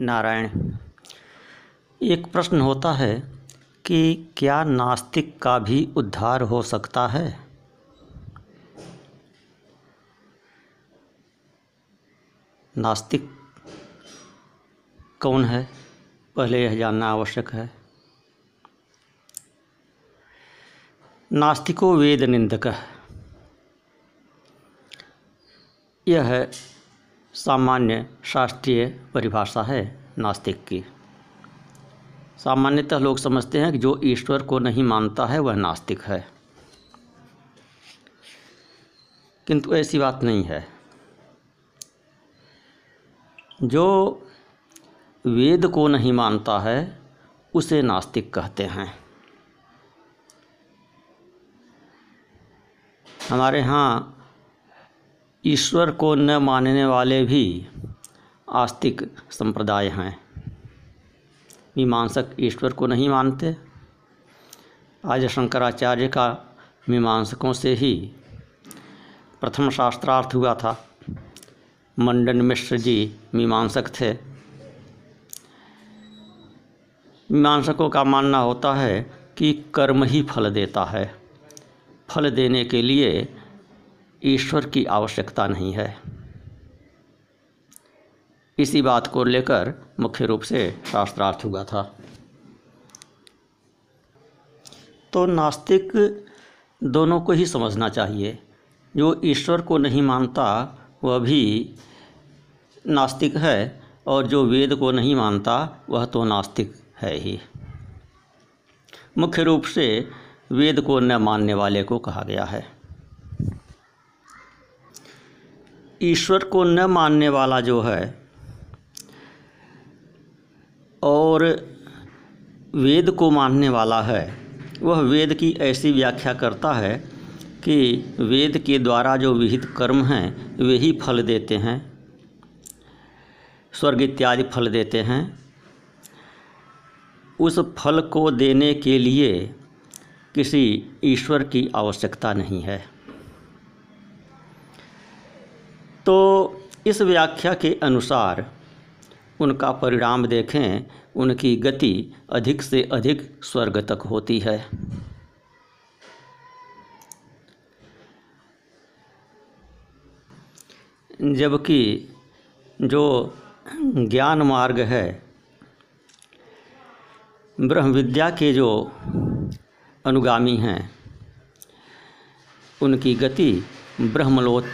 नारायण। एक प्रश्न होता है कि क्या नास्तिक का भी उद्धार हो सकता है? नास्तिक कौन है? पहले यह जानना आवश्यक है। नास्तिको वेद निंदक। यह सामान्य शास्त्रीय परिभाषा है नास्तिक की। सामान्यतः लोग समझते हैं कि जो ईश्वर को नहीं मानता है, वह नास्तिक है। किंतु ऐसी बात नहीं है। जो वेद को नहीं मानता है, उसे नास्तिक कहते हैं। हमारे यहाँ ईश्वर को न मानने वाले भी आस्तिक संप्रदाय हैं। मीमांसक ईश्वर को नहीं मानते। आज शंकराचार्य का मीमांसकों से ही प्रथम शास्त्रार्थ हुआ था। मंडन मिश्र जी मीमांसक थे। मीमांसकों का मानना होता है कि कर्म ही फल देता है। फल देने के लिए ईश्वर की आवश्यकता नहीं है। इसी बात को लेकर मुख्य रूप से शास्त्रार्थ हुआ था। तो नास्तिक दोनों को ही समझना चाहिए। जो ईश्वर को नहीं मानता, वह भी नास्तिक है, और जो वेद को नहीं मानता, वह तो नास्तिक है ही। मुख्य रूप से वेद को न मानने वाले को कहा गया है। ईश्वर को न मानने वाला जो है, और वेद को मानने वाला है, वह वेद की ऐसी व्याख्या करता है कि वेद के द्वारा जो विहित कर्म हैं, वे ही फल देते हैं, स्वर्ग इत्यादि फल देते हैं। उस फल को देने के लिए किसी ईश्वर की आवश्यकता नहीं है। तो इस व्याख्या के अनुसार उनका परिणाम देखें, उनकी गति अधिक से अधिक स्वर्ग तक होती है। जबकि जो ज्ञान मार्ग है, ब्रह्म विद्या के जो अनुगामी हैं, उनकी गति ब्रह्मलोक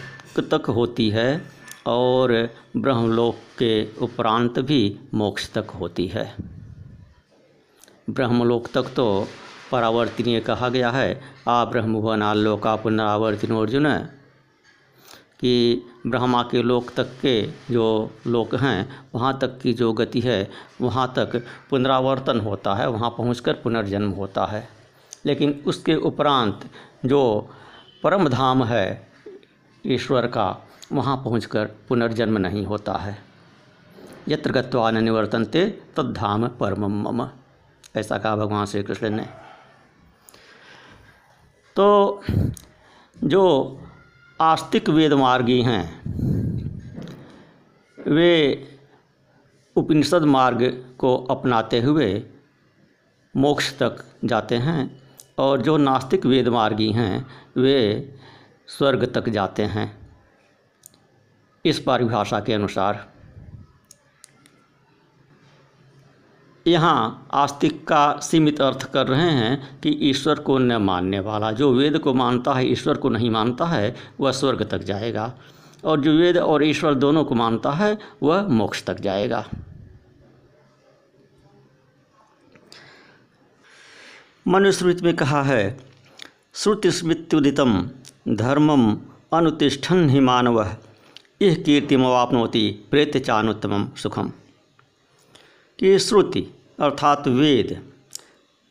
तक होती है और ब्रह्मलोक के उपरांत भी मोक्ष तक होती है। ब्रह्मलोक तक तो परावर्तनीय कहा गया है। आ ब्रह्मभुवनालोका पुनरावर्तन अर्जुन, कि ब्रह्मा के लोक तक के जो लोक हैं, वहाँ तक की जो गति है, वहाँ तक पुनरावर्तन होता है, वहाँ पहुंचकर पुनर्जन्म होता है। लेकिन उसके उपरांत जो परम धाम है ईश्वर का वहाँ पहुँच पुनर्जन्म नहीं होता है। यत्र गत्वा न निवर्तनते तद्धाम परम मम। ऐसा कहा भगवान श्री कृष्ण ने। तो जो आस्तिक वेद मार्गी हैं, वे उपनिषद मार्ग को अपनाते हुए मोक्ष तक जाते हैं और जो नास्तिक वेद मार्गी हैं, वे स्वर्ग तक जाते हैं। इस परिभाषा के अनुसार यहाँ आस्तिक का सीमित अर्थ कर रहे हैं कि ईश्वर को न मानने वाला, जो वेद को मानता है, ईश्वर को नहीं मानता है, वह स्वर्ग तक जाएगा। और जो वेद और ईश्वर दोनों को मानता है, वह मोक्ष तक जाएगा। मनुस्मृति में कहा है, श्रुतिस्मृत्युदितम। धर्मम अनुतिष्ठन ही मानव। यह कीर्तिमवापनोति प्रेत चानुत्तम सुखम। कि श्रुति अर्थात वेद।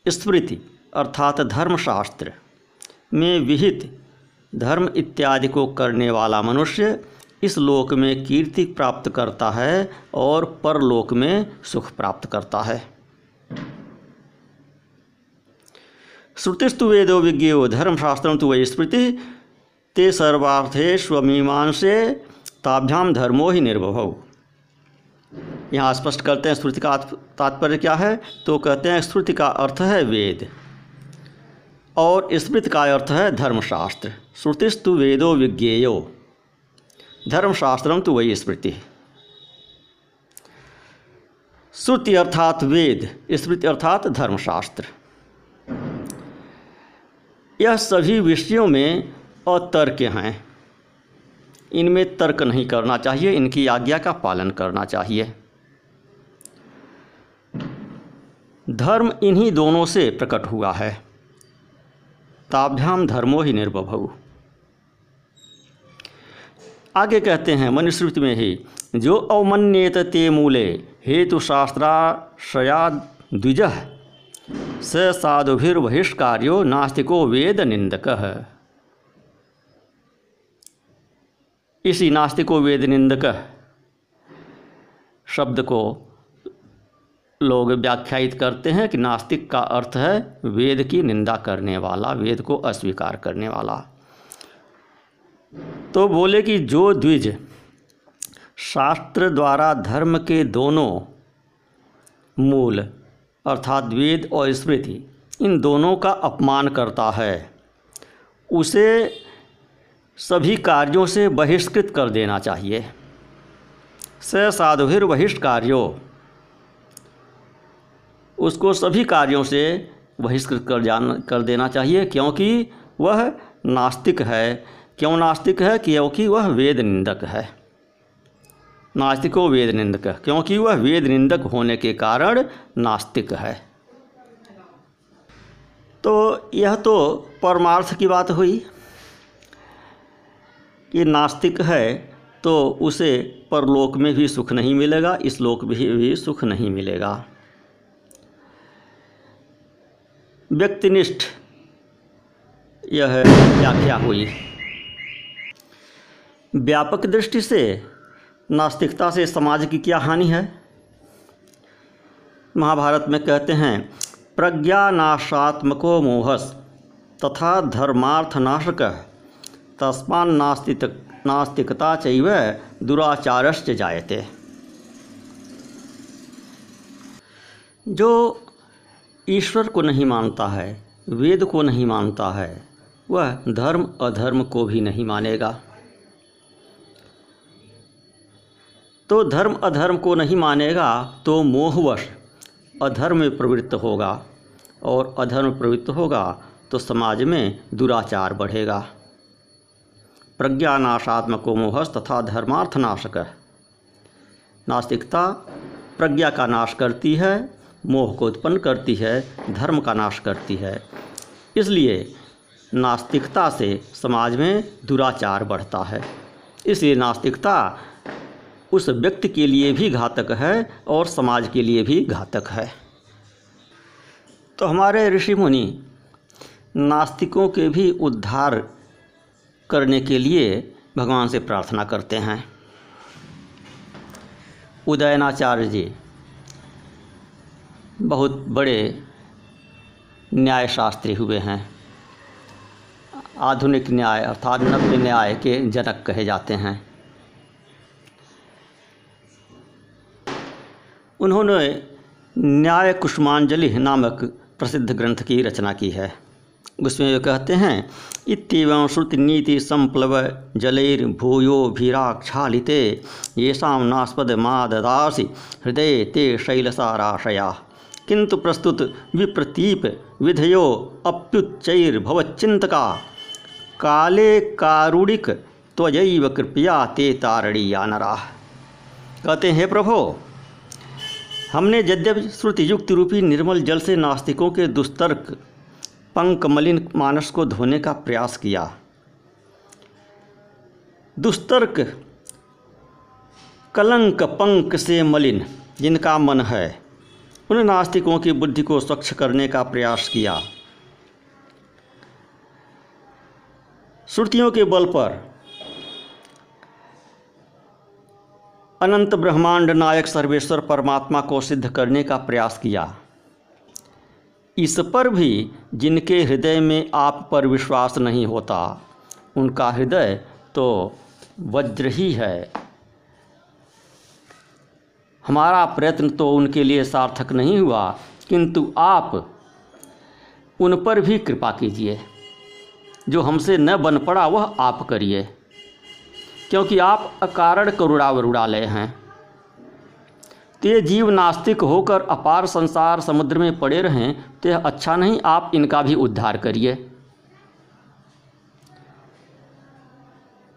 स्मृति अर्थात धर्मशास्त्र। में विहित धर्म इत्यादि को करने वाला मनुष्य इस लोक में कीर्ति प्राप्त करता है और परलोक में सुख प्राप्त करता है। श्रुतिस्तु वेदो विज्ञो धर्मशास्त्र तो वही स्मृति। ते सर्वार्थेष्वमीमांसे ताभ्याम धर्मो ही निर्भव। यहाँ स्पष्ट करते हैं श्रुति का तात्पर्य क्या है? तो कहते हैं श्रुति का अर्थ है वेद। और स्मृति का अर्थ है धर्मशास्त्र। श्रुतिस्तु वेदो विज्ञेयो। धर्मशास्त्रम तो वही स्मृति। श्रुति अर्थात वेद, स्मृति अर्थात धर्मशास्त्र। यह सभी विषयों में अतर्क हैं। इनमें तर्क नहीं करना चाहिए, इनकी आज्ञा का पालन करना चाहिए। धर्म इन्हीं दोनों से प्रकट हुआ है। ताभ्याम धर्मो ही निर्भव आगे कहते हैं, मनुस्मृति में ही, जो अवमन्येत ते मूले, हेतु शास्त्राशया द्विज, स साधुभिर्बहिष्कार्यो नास्तिको वेद निंदक। इसी नास्तिको वेद निंदक शब्द को लोग व्याख्यायित करते हैं कि नास्तिक का अर्थ है वेद की निंदा करने वाला, वेद को अस्वीकार करने वाला। तो बोले कि जो द्विज शास्त्र द्वारा धर्म के दोनों मूल अर्थात वेद और स्मृति, इन दोनों का अपमान करता है, उसे सभी कार्यों से बहिष्कृत कर देना चाहिए। स साधुभिर बहिष्कार्यो उसको सभी कार्यों से बहिष्कृत कर जान, कर देना चाहिए, क्योंकि वह नास्तिक है। क्यों नास्तिक है? क्योंकि वह वेद निंदक है। नास्तिको वेद निंदक है क्योंकि वह वेद निंदक होने के कारण नास्तिक है। तो यह तो परमार्थ की बात हुई। कि नास्तिक है तो उसे परलोक में भी सुख नहीं मिलेगा, इस लोक में भी सुख नहीं मिलेगा। व्यक्तिनिष्ठ, यह व्याख्या हुई। व्यापक दृष्टि से नास्तिकता से समाज की क्या हानि है? महाभारत में कहते हैं, प्रज्ञानाशात्मको मोहस तथा धर्मार्थनाशक। तस्मान नास्तिक नास्तिकता चैव दुराचारश्च जायते। जो ईश्वर को नहीं मानता है, वेद को नहीं मानता है, वह धर्म अधर्म को भी नहीं मानेगा। तो धर्म अधर्म को नहीं मानेगा तो मोहवश अधर्म में प्रवृत्त होगा, और अधर्म प्रवृत्त होगा तो समाज में दुराचार बढ़ेगा। प्रज्ञानाशात्मको मोहस तथा धर्मार्थनाशक। नास्तिकता प्रज्ञा का नाश करती है, मोह को उत्पन्न करती है, धर्म का नाश करती है। इसलिए नास्तिकता से समाज में दुराचार बढ़ता है। इसलिए नास्तिकता उस व्यक्ति के लिए भी घातक है और समाज के लिए भी घातक है। तो हमारे ऋषि मुनि, नास्तिकों के भी उद्धार करने के लिए भगवान से प्रार्थना करते हैं। उदयनाचार्य जी, बहुत बड़े न्यायशास्त्री हुए हैं। आधुनिक न्याय अर्थात नव्य न्याय के जनक कहे जाते हैं। उन्होंने न्याय कुष्मांजलि नामक प्रसिद्ध ग्रंथ की रचना की है। उसमें कहते हैं इतव श्रुति नीति संप्लव जलैर भूयो भीराक्षालिते, येषां नास्पद माददासी हृदय ते शैलसाराशया। किंतु प्रस्तुत विप्रतीप विधयो अप्युच्चैर्भवच्चिंतका काले कारुणिक त्वजैव कृपया ते तारणीया नरा। कहते हैं प्रभो, हमने यद्यपि श्रुति युक्ति रूपी निर्मल जल से नास्तिकों के दुस्तर्क पंक मलिन मानस को धोने का प्रयास किया। दुस्तर्क, कलंक पंक से मलिन, जिनका मन है, उन नास्तिकों की बुद्धि को स्वच्छ करने का प्रयास किया। श्रुतियों के बल पर, अनंत ब्रह्मांड नायक सर्वेश्वर परमात्मा को सिद्ध करने का प्रयास किया। इस पर भी जिनके हृदय में आप पर विश्वास नहीं होता, उनका हृदय तो वज्र ही है। हमारा प्रयत्न तो उनके लिए सार्थक नहीं हुआ, किंतु आप उन पर भी कृपा कीजिए। जो हमसे न बन पड़ा, वह आप करिए, क्योंकि आप अकारण करुणा वरुणालय हैं। ते जीव नास्तिक होकर अपार संसार समुद्र में पड़े रहें तो अच्छा नहीं, आप इनका भी उद्धार करिए।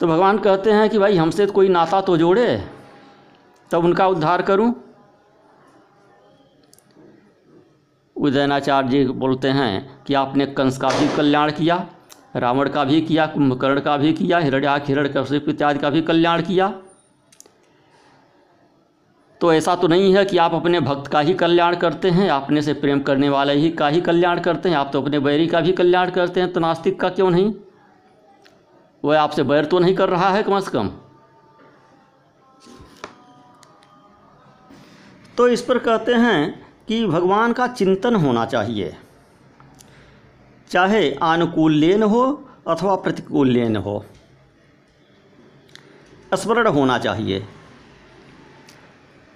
तो भगवान कहते हैं कि भाई, हमसे तो कोई नाता तो जोड़े, तब उनका उद्धार करूँ? उदयनाचार्य जी बोलते हैं कि आपने कंस का भी कल्याण किया, रावण का भी किया, कुंभकर्ण का भी किया हिरण्या हिरण कश्यप इत्यादि का भी कल्याण किया। तो ऐसा तो नहीं है कि आप अपने भक्त का ही कल्याण करते हैं अपने से प्रेम करने वाले ही का ही कल्याण करते हैं, आप तो अपने बैरी का भी कल्याण करते हैं तो नास्तिक का क्यों नहीं? वह आपसे बैर तो नहीं कर रहा है कम से कम। तो इस पर कहते हैं कि भगवान का चिंतन होना चाहिए। चाहे अनुकूल लेन हो अथवा प्रतिकूल लेन हो, स्मरण होना चाहिए।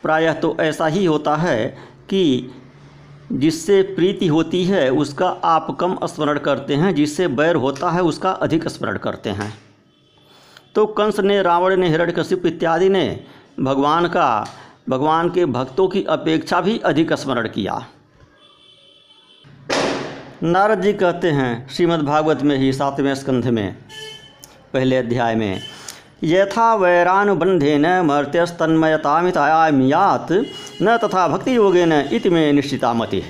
प्रायः तो ऐसा ही होता है कि जिससे प्रीति होती है, उसका आप कम स्मरण करते हैं, जिससे बैर होता है, उसका अधिक स्मरण करते हैं। तो कंस ने, रावण ने, हिरण हिरण्यकशिप इत्यादि ने भगवान का, भगवान के भक्तों की अपेक्षा भी अधिक स्मरण किया। नारद जी कहते हैं श्रीमद् भागवत में ही सातवें स्कंध में, पहले अध्याय में यथा वैरानुबंधेन मर्त्यस्तन्मयतामितायामियात, न तथा भक्ति योगेन इति में निश्चिता मति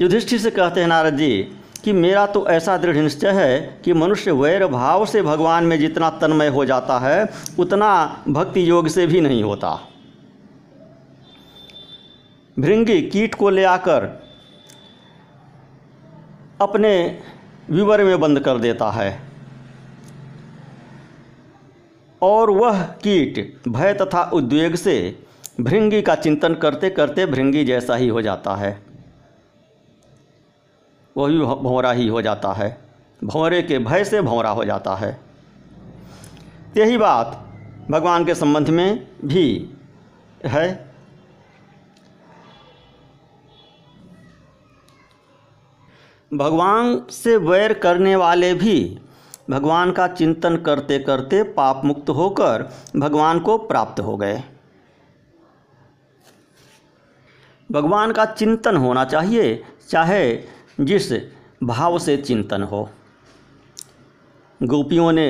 युधिष्ठिर से कहते हैं, नारद जी, कि मेरा तो ऐसा दृढ़ निश्चय है कि मनुष्य वैर भाव से भगवान में जितना तन्मय हो जाता है, उतना भक्ति योग से भी नहीं होता। भृंगी कीट को ले आकर अपने विवर में बंद कर देता है। और वह कीट, भय तथा उद्वेग से भृंगी का चिंतन करते करते भृंगी जैसा ही हो जाता है। वह भी भंवरा ही हो जाता है। भंवरे के भय से भौरा हो जाता है। यही बात भगवान के संबंध में भी है। भगवान से वैर करने वाले भी भगवान का चिंतन करते करते पाप मुक्त होकर भगवान को प्राप्त हो गए। भगवान का चिंतन होना चाहिए, चाहे जिस भाव से चिंतन हो। गोपियों ने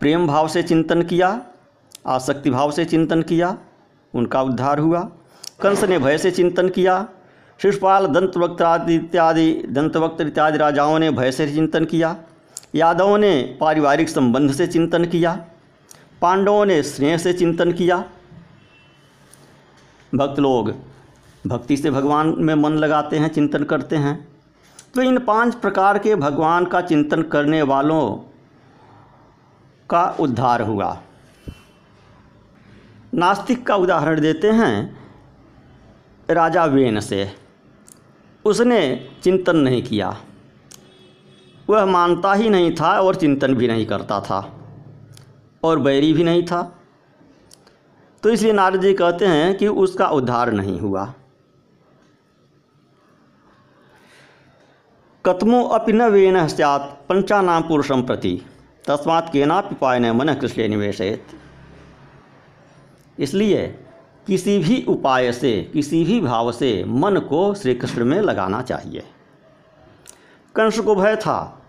प्रेम भाव से चिंतन किया, आसक्ति भाव से चिंतन किया, उनका उद्धार हुआ। कंस ने भय से चिंतन किया शिषपाल दंतवक्त इत्यादि दंतवक्त इत्यादि राजाओं ने भय से चिंतन किया। यादवों ने पारिवारिक संबंध से चिंतन किया, पांडवों ने स्नेह से चिंतन किया। भक्त लोग भक्ति से भगवान में मन लगाते हैं, चिंतन करते हैं। तो इन पाँच प्रकार के भगवान का चिंतन करने वालों का उद्धार हुआ। नास्तिक का उदाहरण देते हैं राजा वेन से। उसने चिंतन नहीं किया। वह मानता ही नहीं था और चिंतन भी नहीं करता था और बैरी भी नहीं था। तो इसलिए नारद जी कहते हैं कि उसका उद्धार नहीं हुआ। कतमो अपि न वेन सैत् पंचानाम पुरुषम प्रति। तस्मात् केना पिपायन मन कृष्ण निवेशित इसलिए किसी भी उपाय से, किसी भी भाव से मन को श्री कृष्ण में लगाना चाहिए। कंस को भय था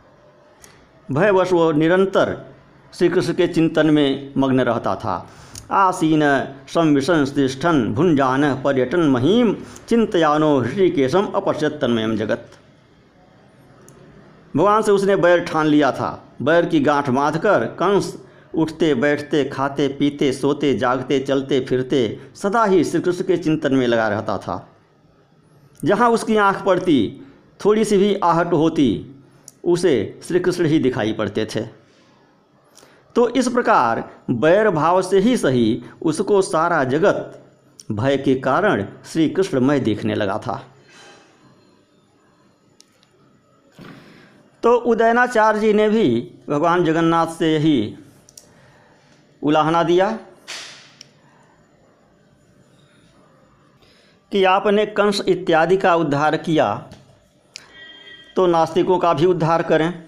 भयवश वो निरंतर श्री कृष्ण के चिंतन में मग्न रहता था। आसीन संविशंस्तिष्ठन भुंजान, पर्यटन महीम, चिंतयानो ऋषिकेशम अपश्यत तन्मयम जगत। भगवान से उसने बैर ठान लिया था। बैर की गांठ बाँध कर कंस उठते, बैठते, खाते, पीते, सोते, जागते, चलते, फिरते, सदा ही श्री कृष्ण के चिंतन में लगा रहता था। जहाँ उसकी आँख पड़ती, थोड़ी सी भी आहट होती उसे श्री कृष्ण ही दिखाई पड़ते थे। तो इस प्रकार बैर भाव से ही सही उसको सारा जगत भय के कारण श्री कृष्णमय देखने लगा था। तो उदयनाचार्य जी ने भी भगवान जगन्नाथ से यही उलाहना दिया कि आपने कंस इत्यादि का उद्धार किया। तो नास्तिकों का भी उद्धार करें।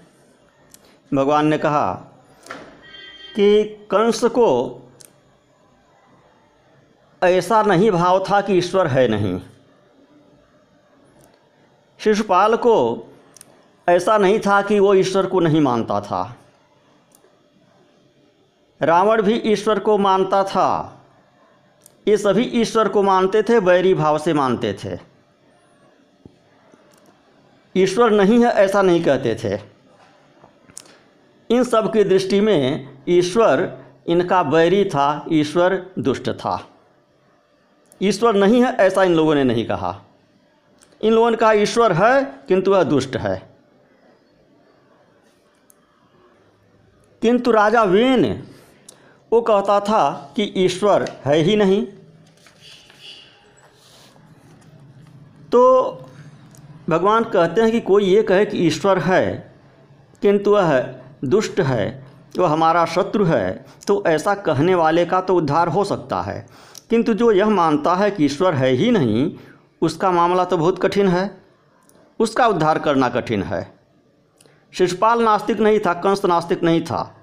भगवान ने कहा कि कंस को ऐसा नहीं भाव था कि ईश्वर है नहीं। शिशुपाल को ऐसा नहीं था कि वो ईश्वर को नहीं मानता था। रावण भी ईश्वर को मानता था। ये सभी ईश्वर को मानते थे, बैरी भाव से मानते थे। ईश्वर नहीं है, ऐसा नहीं कहते थे। इन सब की दृष्टि में ईश्वर इनका बैरी था, ईश्वर दुष्ट था। ईश्वर नहीं है, ऐसा इन लोगों ने नहीं कहा। इन लोगों ने कहा, ईश्वर है, किंतु वह दुष्ट है। किंतु राजा वेन वो कहता था कि ईश्वर है ही नहीं। तो भगवान कहते हैं कि कोई ये कहे कि ईश्वर है, किंतु वह दुष्ट है, वह हमारा शत्रु है तो ऐसा कहने वाले का तो उद्धार हो सकता है। किंतु जो यह मानता है कि ईश्वर है ही नहीं, उसका मामला तो बहुत कठिन है। उसका उद्धार करना कठिन है। शिषपाल नास्तिक नहीं था, कंस नास्तिक नहीं था,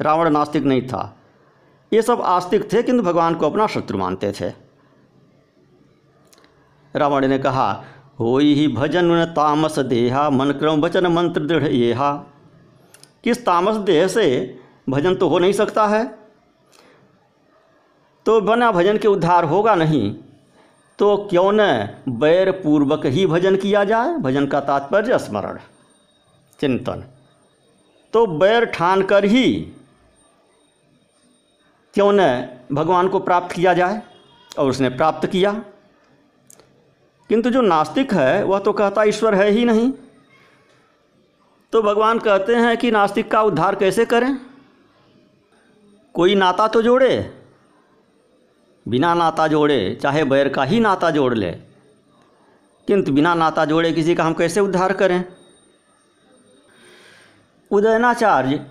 रावण नास्तिक नहीं था। ये सब आस्तिक थे, किंतु भगवान को अपना शत्रु मानते थे। रावण ने कहा हो ही भजन तामस देहा, मन क्रम वचन मंत्र दृढ़ येहा किस तामस देह से भजन तो हो नहीं सकता है? तो बना भजन के उद्धार होगा नहीं तो क्यों न बैर पूर्वक ही भजन किया जाए? भजन का तात्पर्य स्मरण, चिंतन। तो बैर ठान कर ही क्यों न भगवान को प्राप्त किया जाए और उसने प्राप्त किया। किंतु जो नास्तिक है, वह तो कहता ईश्वर है ही नहीं। तो भगवान कहते हैं कि नास्तिक का उद्धार कैसे करें? कोई नाता तो जोड़े, बिना नाता जोड़े, चाहे बैर का ही नाता जोड़ ले, किंतु बिना नाता जोड़े किसी का हम कैसे उद्धार करें? उदयनाचार्य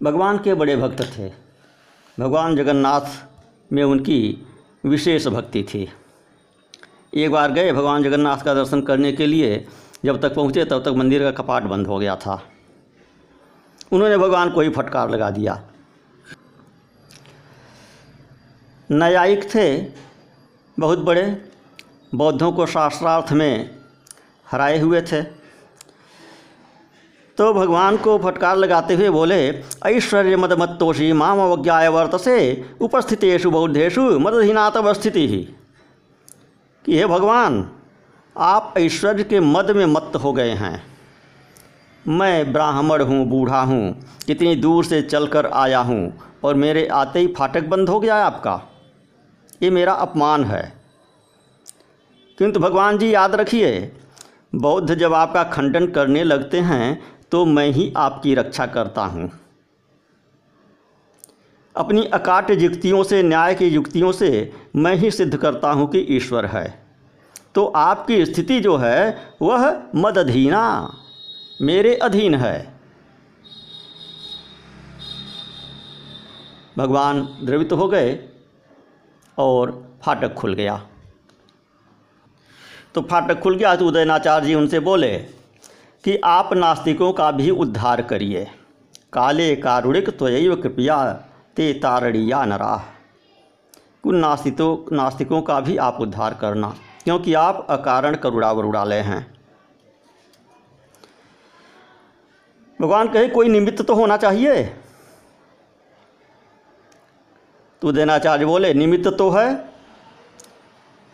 भगवान के बड़े भक्त थे। भगवान जगन्नाथ में उनकी विशेष भक्ति थी। एक बार गए भगवान जगन्नाथ का दर्शन करने के लिए, जब तक पहुँचे तब तक मंदिर का कपाट बंद हो गया था। उन्होंने भगवान को ही फटकार लगा दिया। न्यायिक थे, बहुत बड़े, बौद्धों को शास्त्रार्थ में हराए हुए थे। तो भगवान को फटकार लगाते हुए बोले, ऐश्वर्य मदमत्तोषी माम अवज्ञाय वर्तसे उपस्थितेषु बौद्धेषु मदहीनातव स्थिति ही कि हे भगवान, आप ऐश्वर्य के मद में मत्त हो गए हैं। मैं ब्राह्मण हूँ, बूढ़ा हूँ, कितनी दूर से चलकर आया हूँ, और मेरे आते ही फाटक बंद हो गया आपका। ये मेरा अपमान है। किंतु भगवान जी याद रखिए, बौद्ध जब आपका खंडन करने लगते हैं तो मैं ही आपकी रक्षा करता हूँ। अपनी अकाट युक्तियों से, न्याय की युक्तियों से मैं ही सिद्ध करता हूँ कि ईश्वर है। तो आपकी स्थिति जो है, वह मद अधीना मेरे अधीन है। भगवान द्रवित हो गए और फाटक खुल गया। तो फाटक खुल गया तो उदयनाचार्य जी उनसे बोले कि आप नास्तिकों का भी उद्धार करिए। काले कारुणिक त्वयैव कृपया ते तारणिया नराह कुल नास्तिकों नास्तिकों का भी आप उद्धार करना, क्योंकि आप अकारण करुणा वरुड़ालय हैं। भगवान कहे, कोई निमित्त तो होना चाहिए? तो देनाचार्य बोले, निमित्त तो है।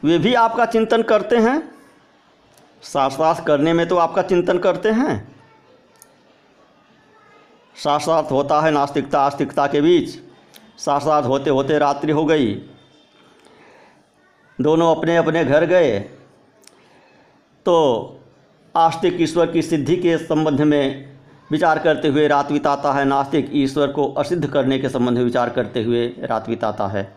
वे भी आपका चिंतन करते हैं। शास्त्रार्थ करने में तो आपका चिंतन करते हैं। शास्त्रार्थ होता है नास्तिकता आस्तिकता के बीच। शास्त्रार्थ होते होते रात्रि हो गई। दोनों अपने अपने घर गए। तो आस्तिक ईश्वर की सिद्धि के संबंध में विचार करते हुए रात बिताता है। नास्तिक ईश्वर को असिद्ध करने के संबंध में विचार करते हुए रात बिताता है।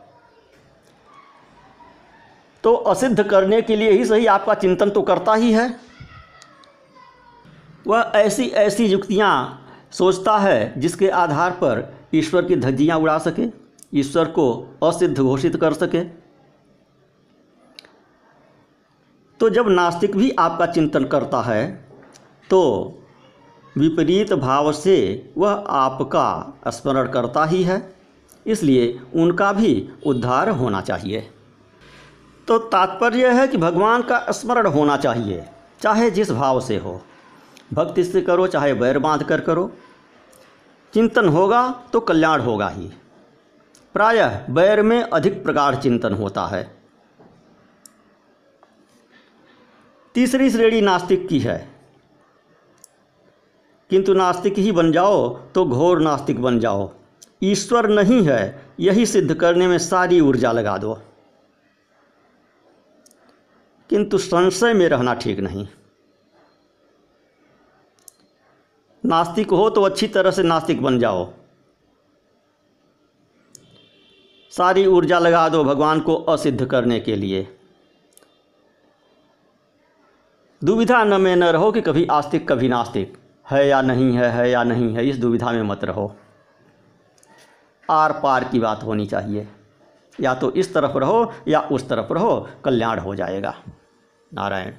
तो असिद्ध करने के लिए ही सही आपका चिंतन तो करता ही है। वह ऐसी ऐसी युक्तियाँ सोचता है जिसके आधार पर ईश्वर की धज्जियाँ उड़ा सके, ईश्वर को असिद्ध घोषित कर सके। तो जब नास्तिक भी आपका चिंतन करता है तो विपरीत भाव से वह आपका स्मरण करता ही है, इसलिए उनका भी उद्धार होना चाहिए। तो तात्पर्य है कि भगवान का स्मरण होना चाहिए, चाहे जिस भाव से हो। भक्ति से करो, चाहे बैर बाँध कर करो। चिंतन होगा तो कल्याण होगा ही। प्रायः बैर में अधिक प्रकार चिंतन होता है। तीसरी श्रेणी नास्तिक की है। किंतु नास्तिक ही बन जाओ तो घोर नास्तिक बन जाओ। ईश्वर नहीं है, यही सिद्ध करने में सारी ऊर्जा लगा दो। किंतु संशय में रहना ठीक नहीं। नास्तिक हो तो अच्छी तरह से नास्तिक बन जाओ। सारी ऊर्जा लगा दो भगवान को असिद्ध करने के लिए। दुविधा न में न रहो कि कभी आस्तिक, कभी नास्तिक। है या नहीं है है या नहीं है, इस दुविधा में मत रहो। आर पार की बात होनी चाहिए। या तो इस तरफ़ रहो या उस तरफ़ रहो, कल्याण हो जाएगा। नारायण।